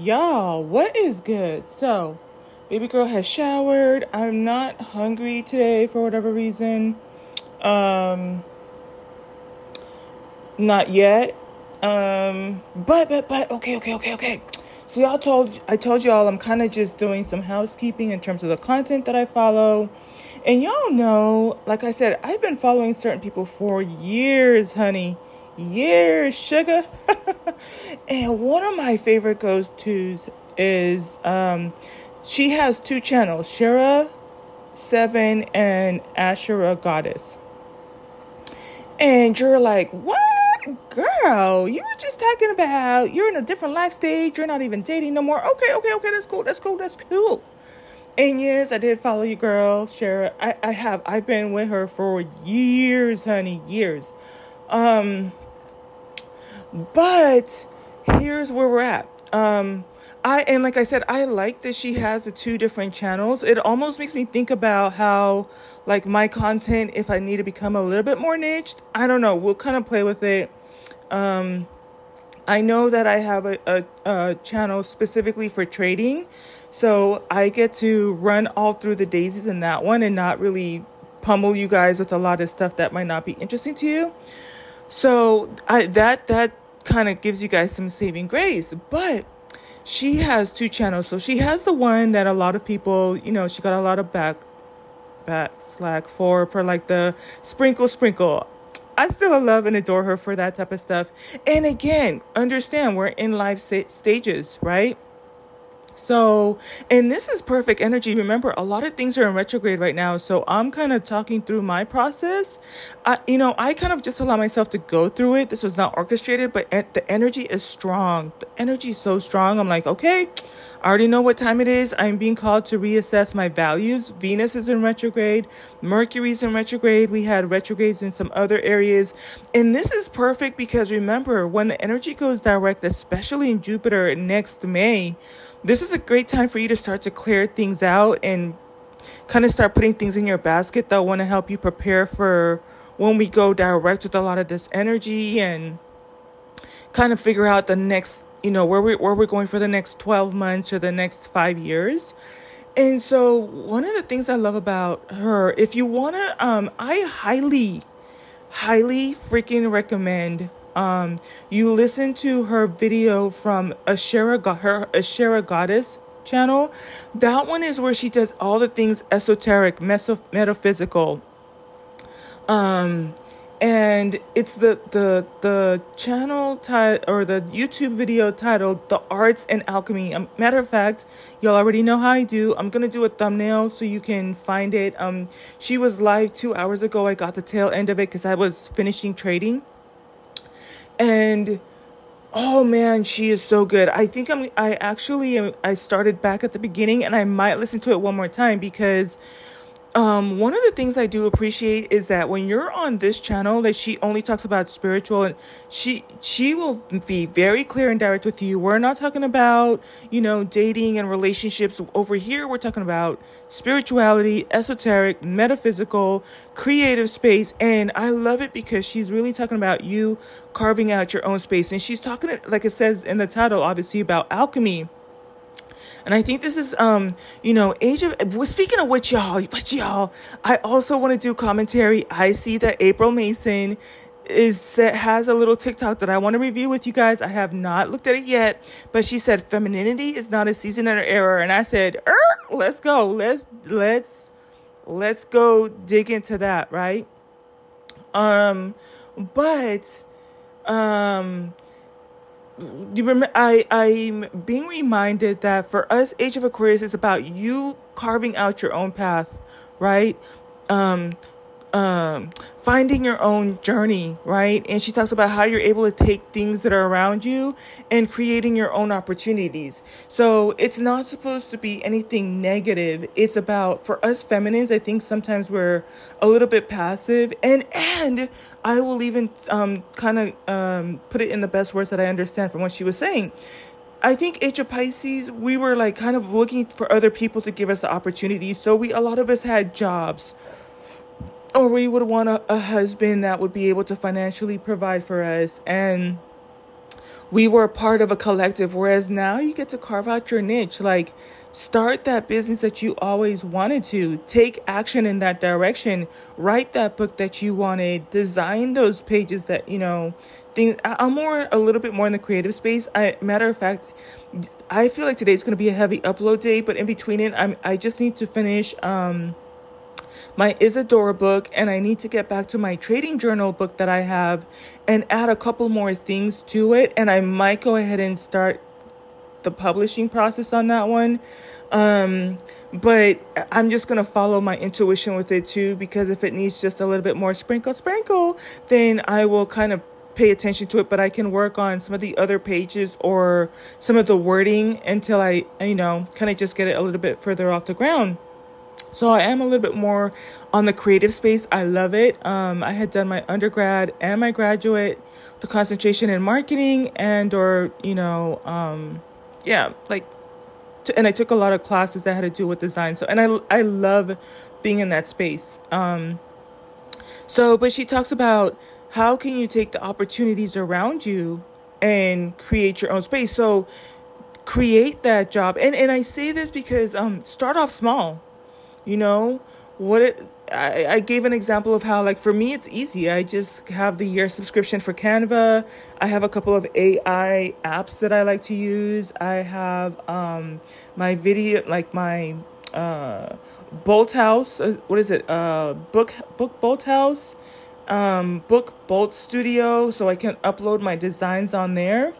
Y'all, what is good? So, baby girl has showered. I'm not hungry today for whatever reason. Um, not yet. Um, but but but okay, okay, okay, okay. So y'all told I told y'all I'm kind of just doing some housekeeping in terms of the content that I follow. And y'all know, like I said, I've been following certain people for years, honey. Years, sugar. and one of my favorite go-tos is um she has two channels, Shera 7 and Ashera Goddess. And you're like, what? Girl, you were just talking about you're in a different life stage. You're not even dating no more. Okay, okay, okay. That's cool. That's cool. That's cool. And yes, I did follow you, girl, Shera. I, I have. I've been with her for years, honey, years. Um, but here's where we're at. Um, I and like I said, I like that she has the two different channels. It almost makes me think about how like my content if I need to become a little bit more niched. I don't know. We'll kind of play with it. Um I know that I have a, a, a channel specifically for trading. So I get to run all through the daisies in that one and not really pummel you guys with a lot of stuff that might not be interesting to you. So I that that kind of gives you guys some saving grace. But she has two channels. So she has the one that a lot of people, you know, she got a lot of back back slack for for like the sprinkle sprinkle. I still love and adore her for that type of stuff. And again, understand we're in life stages, right? So, and this is perfect energy. Remember, a lot of things are in retrograde right now. So I'm kind of talking through my process. I, you know, I kind of just allow myself to go through it. This was not orchestrated, but the energy is strong. The energy is so strong. I'm like, okay, I already know what time it is. I'm being called to reassess my values. Venus is in retrograde. Mercury's in retrograde. We had retrogrades in some other areas. And this is perfect because remember, when the energy goes direct, especially in Jupiter next May, this is a great time for you to start to clear things out and kind of start putting things in your basket that want to help you prepare for when we go direct with a lot of this energy and kind of figure out the next, you know, where we where we're going for the next 12 months or the next 5 years. And so one of the things I love about her, if you want to um I highly highly freaking recommend um, you listen to her video from Ashera, her Ashera Goddess channel. That one is where she does all the things esoteric, meso- metaphysical. Um, and it's the the the channel title or the YouTube video titled "The Arts and Alchemy." Um, matter of fact, y'all already know how I do. I'm gonna do a thumbnail so you can find it. Um, she was live two hours ago. I got the tail end of it because I was finishing trading and oh man she is so good. I think i'm i actually i started back at the beginning and i might listen to it one more time because um, one of the things I do appreciate is that when you're on this channel, that she only talks about spiritual, and she she will be very clear and direct with you. We're not talking about you know dating and relationships. Over here, we're talking about spirituality, esoteric, metaphysical, creative space, and I love it because she's really talking about you carving out your own space, and she's talking like it says in the title, obviously about alchemy and I think this is, um, you know, age of, speaking of which, y'all, but y'all, I also want to do commentary. I see that April Mason is has a little TikTok that I want to review with you guys. I have not looked at it yet, but she said femininity is not a season or error, and I said, er, let's go, let's let's let's go dig into that, right? Um, but um you remember I I'm being reminded that for us Age of Aquarius is about you carving out your own path, right? Um um, finding your own journey, right? And she talks about how you're able to take things that are around you and creating your own opportunities. So it's not supposed to be anything negative. It's about for us feminines. I think sometimes we're a little bit passive, and and I will even um, kind of um, put it in the best words that I understand from what she was saying. I think Age of Pisces, we were like kind of looking for other people to give us the opportunity. So we, a lot of us had jobs or we would want a, a husband that would be able to financially provide for us. And we were part of a collective whereas now you get to carve out your niche. Like start that business that you always wanted to. Take action in that direction. Write that book that you wanted. Design those pages that you know things i'm more a little bit more in the creative space. I matter of fact i feel like today's going to be a heavy upload day but in between it i'm i just need to finish um my Isadora book, and I need to get back to my trading journal book that I have and add a couple more things to it. And I might go ahead and start the publishing process on that one. Um, but I'm just gonna follow my intuition with it too, because if it needs just a little bit more sprinkle, sprinkle, then I will kind of pay attention to it. But I can work on some of the other pages or some of the wording until I, you know, kind of just get it a little bit further off the ground. So I am a little bit more on the creative space. I love it. Um, I had done my undergrad and my graduate, the concentration in marketing and or you know, um, yeah, like, and I took a lot of classes that had to do with design. So and I I love being in that space. Um, so, but she talks about how can you take the opportunities around you and create your own space. So create that job. And and I say this because um start off small you know? What it I, I gave an example of how like for me it's easy. I just have the year subscription for canva. I have a couple of ai apps that i like to use. I have um my video like my uh bolt house uh, what is it? Uh book book bolt house um book bolt studio so i can upload my designs on there.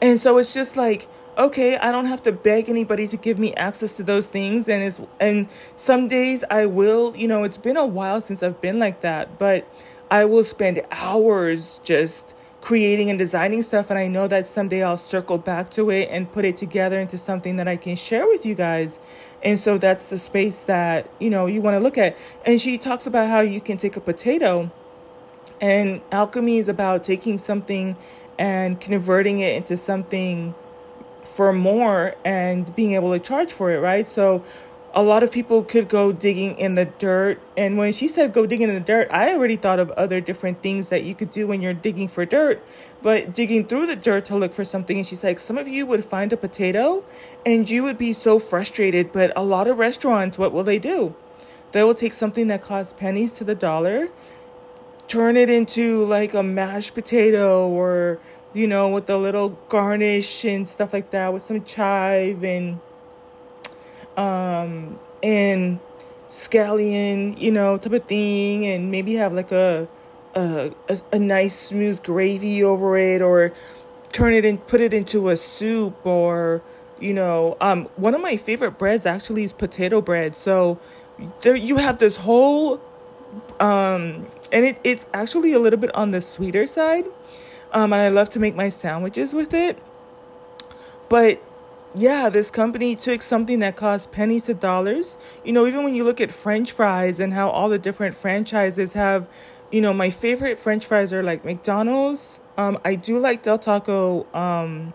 And so it's just like okay, I don't have to beg anybody to give me access to those things and is and some days I will, you know, it's been a while since I've been like that, but I will spend hours just creating and designing stuff and I know that someday I'll circle back to it and put it together into something that I can share with you guys. And so that's the space that, you know, you want to look at. And she talks about how you can take a potato and alchemy is about taking something and converting it into something for more and being able to charge for it, right? So a lot of people could go digging in the dirt. And when she said go digging in the dirt, I already thought of other different things that you could do when you're digging for dirt, but digging through the dirt to look for something. And she's like, some of you would find a potato and you would be so frustrated. But a lot of restaurants, what will they do? They will take something that costs pennies to the dollar, turn it into like a mashed potato or you know, with a little garnish and stuff like that, with some chive and um and scallion, you know, type of thing, and maybe have like a a, a, a nice smooth gravy over it, or turn it and put it into a soup, or you know, um, one of my favorite breads actually is potato bread. So there you have this whole um and it, it's actually a little bit on the sweeter side um, and I love to make my sandwiches with it. But yeah, this company took something that cost pennies to dollars. You know, even when you look at French fries and how all the different franchises have, you know, my favorite French fries are like McDonald's. Um, I do like Del Taco um,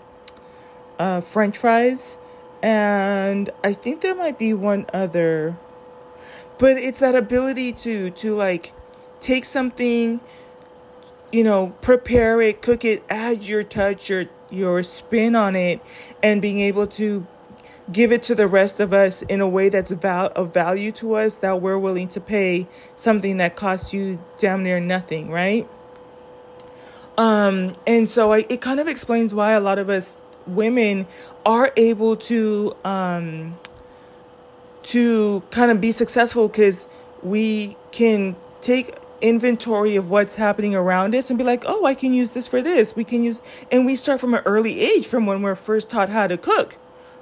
uh, French fries, and I think there might be one other. But it's that ability to to like take something you know, prepare it, cook it, add your touch, your your spin on it, and being able to give it to the rest of us in a way that's val- of value to us that we're willing to pay something that costs you damn near nothing, right? Um, and so I, it kind of explains why a lot of us women are able to um, to kind of be successful because we can take inventory of what's happening around us and be like, oh, I can use this for this. We can use, and we start from an early age, from when we're first taught how to cook.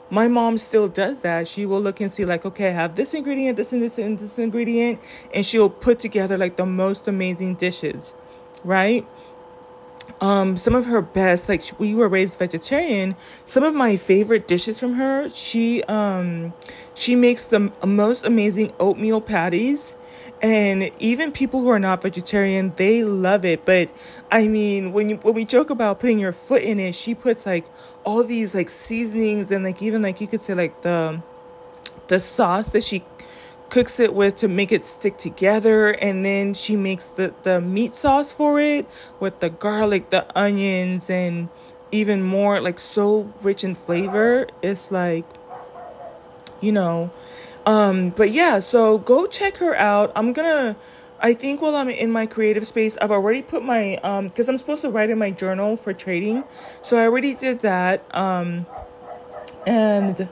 My mom still does that. She will look and see, like, okay, I have this ingredient, this and this and this ingredient, and she'll put together like the most amazing dishes, right? um some of her best like we were raised vegetarian some of my favorite dishes from her she um she makes the most amazing oatmeal patties and even people who are not vegetarian they love it but i mean when you when we joke about putting your foot in it she puts like all these like seasonings and like even like you could say like the the sauce that she cooks it with to make it stick together and then she makes the the meat sauce for it with the garlic the onions and even more like so rich in flavor. It's like, you know, um, but yeah, so go check her out. I'm gonna I think while I'm in my creative space, I've already put my um because I'm supposed to write in my journal for trading. So I already did that. Um and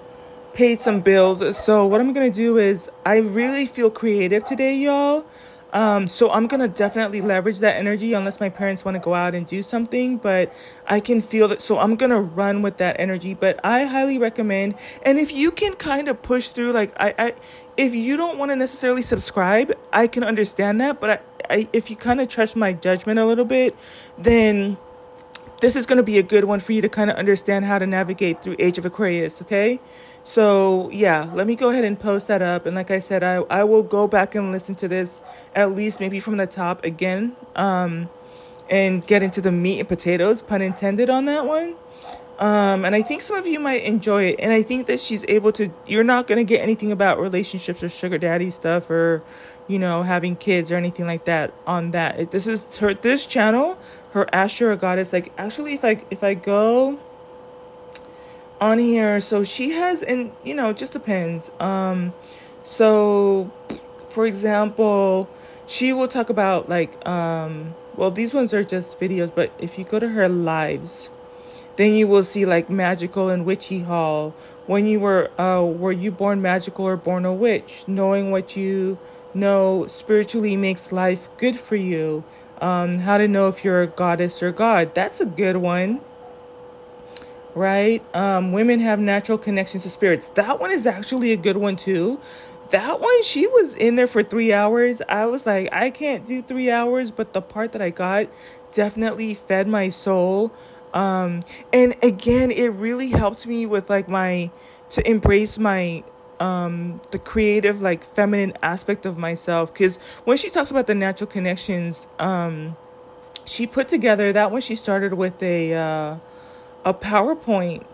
paid some bills. So what I'm gonna do is I really feel creative today, y'all. Um, so I'm gonna definitely leverage that energy unless my parents want to go out and do something, but I can feel that. So I'm gonna run with that energy. But I highly recommend, and if you can kind of push through, like I, I if you don't want to necessarily subscribe, I can understand that. But I, I if you kind of trust my judgment a little bit, then this is going to be a good one for you to kind of understand how to navigate through Age of Aquarius, okay? So, yeah, let me go ahead and post that up. And like I said, I, I will go back and listen to this at least maybe from the top again um, and get into the meat and potatoes, pun intended, on that one. Um, and I think some of you might enjoy it. And I think that she's able to, you're not going to get anything about relationships or sugar daddy stuff or, you know, having kids or anything like that on that. This is her, this channel, her Ashera Goddess. Like, actually, if I, if I go on here, so she has, and, you know, just depends. Um, so, for example, she will talk about like, um, well, these ones are just videos, but if you go to her lives, then you will see like magical and witchy hall. When you were uh were you born magical or born a witch? Knowing what you know spiritually makes life good for you. Um, how to know if you're a goddess or god. That's a good one. Right? Um, women have natural connections to spirits. That one is actually a good one too. That one, she was in there for three hours. I was like, I can't do three hours, but the part that I got definitely fed my soul um and again it really helped me with like my to embrace my um the creative like feminine aspect of myself. Because when she talks about the natural connections um she put together that when she started with a uh a powerpoint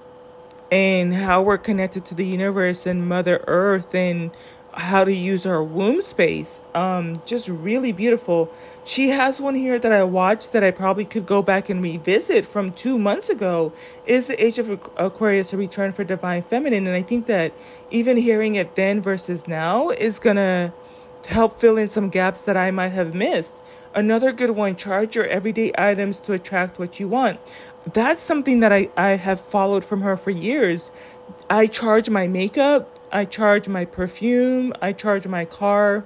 and how we're connected to the universe and mother earth and how to use our womb space. Um, just really beautiful. She has one here that I watched that I probably could go back and revisit from two months ago. Is the Age of Aquarius a return for divine feminine? And I think that even hearing it then versus now is gonna help fill in some gaps that I might have missed. Another good one, charge your everyday items to attract what you want. That's something that I, I have followed from her for years. I charge my makeup I charge my perfume, I charge my car.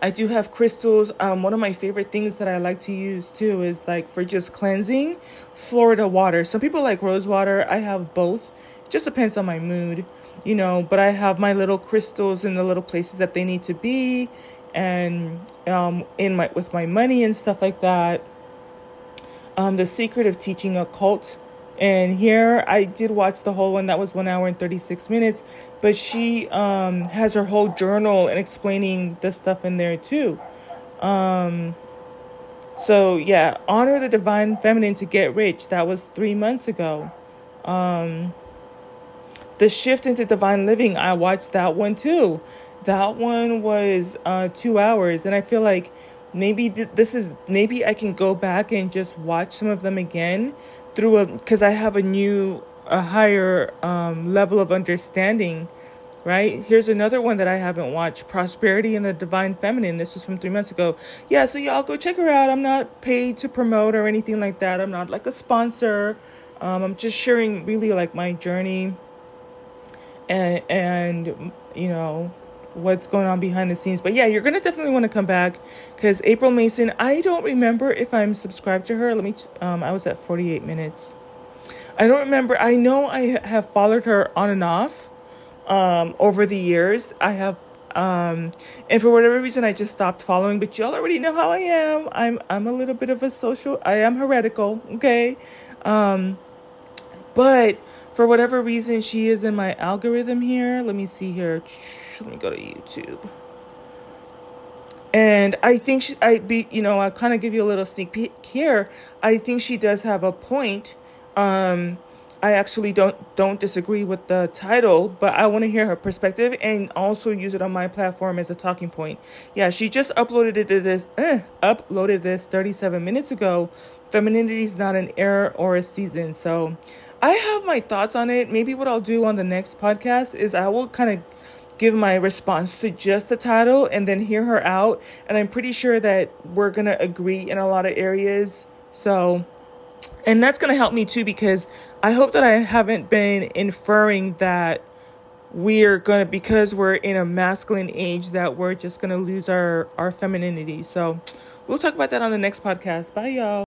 I do have crystals. Um, one of my favorite things that I like to use too is like for just cleansing, Florida water. Some people like rose water. I have both. It just depends on my mood, you know. But I have my little crystals in the little places that they need to be, and um, in my with my money and stuff like that. Um, the secret of teaching a cult and here I did watch the whole one. That was one hour and 36 minutes. But she um, has her whole journal and explaining the stuff in there too. Um, so, yeah, honor the divine feminine to get rich. That was three months ago. Um, the shift into divine living, I watched that one too. That one was uh, two hours. And I feel like maybe th- this is, maybe I can go back and just watch some of them again through a because I have a new a higher um, level of understanding right? Here's another one that i haven't watched prosperity and the divine feminine. This was from three months ago. Yeah so y'all go check her out. I'm not paid to promote or anything like that. I'm not like a sponsor. Um, i'm just sharing really like my journey. And and you know what's going on behind the scenes. But yeah, you're gonna definitely want to come back because April Mason. I don't remember if I'm subscribed to her. Let me. Um, I was at 48 minutes. I don't remember. I know I have followed her on and off um, over the years. I have, um, and for whatever reason, I just stopped following. But y'all already know how I am. I'm I'm a little bit of a social. I am heretical. Okay, um, but for whatever reason, she is in my algorithm here. Let me see here. Let me go to YouTube. And I think she, I be, you know, I'll kind of give you a little sneak peek here. I think she does have a point. Um, I actually don't don't disagree with the title, but I want to hear her perspective and also use it on my platform as a talking point. Yeah, she just uploaded it this eh, uploaded this 37 minutes ago femininity is not an era or a season. So I have my thoughts on it. Maybe what I'll do on the next podcast is I will kind of give my response to just the title and then hear her out. And I'm pretty sure that we're going to agree in a lot of areas. So, and that's going to help me too because I hope that I haven't been inferring that we're going to, because we're in a masculine age, that we're just going to lose our, our femininity. So, we'll talk about that on the next podcast. Bye, y'all.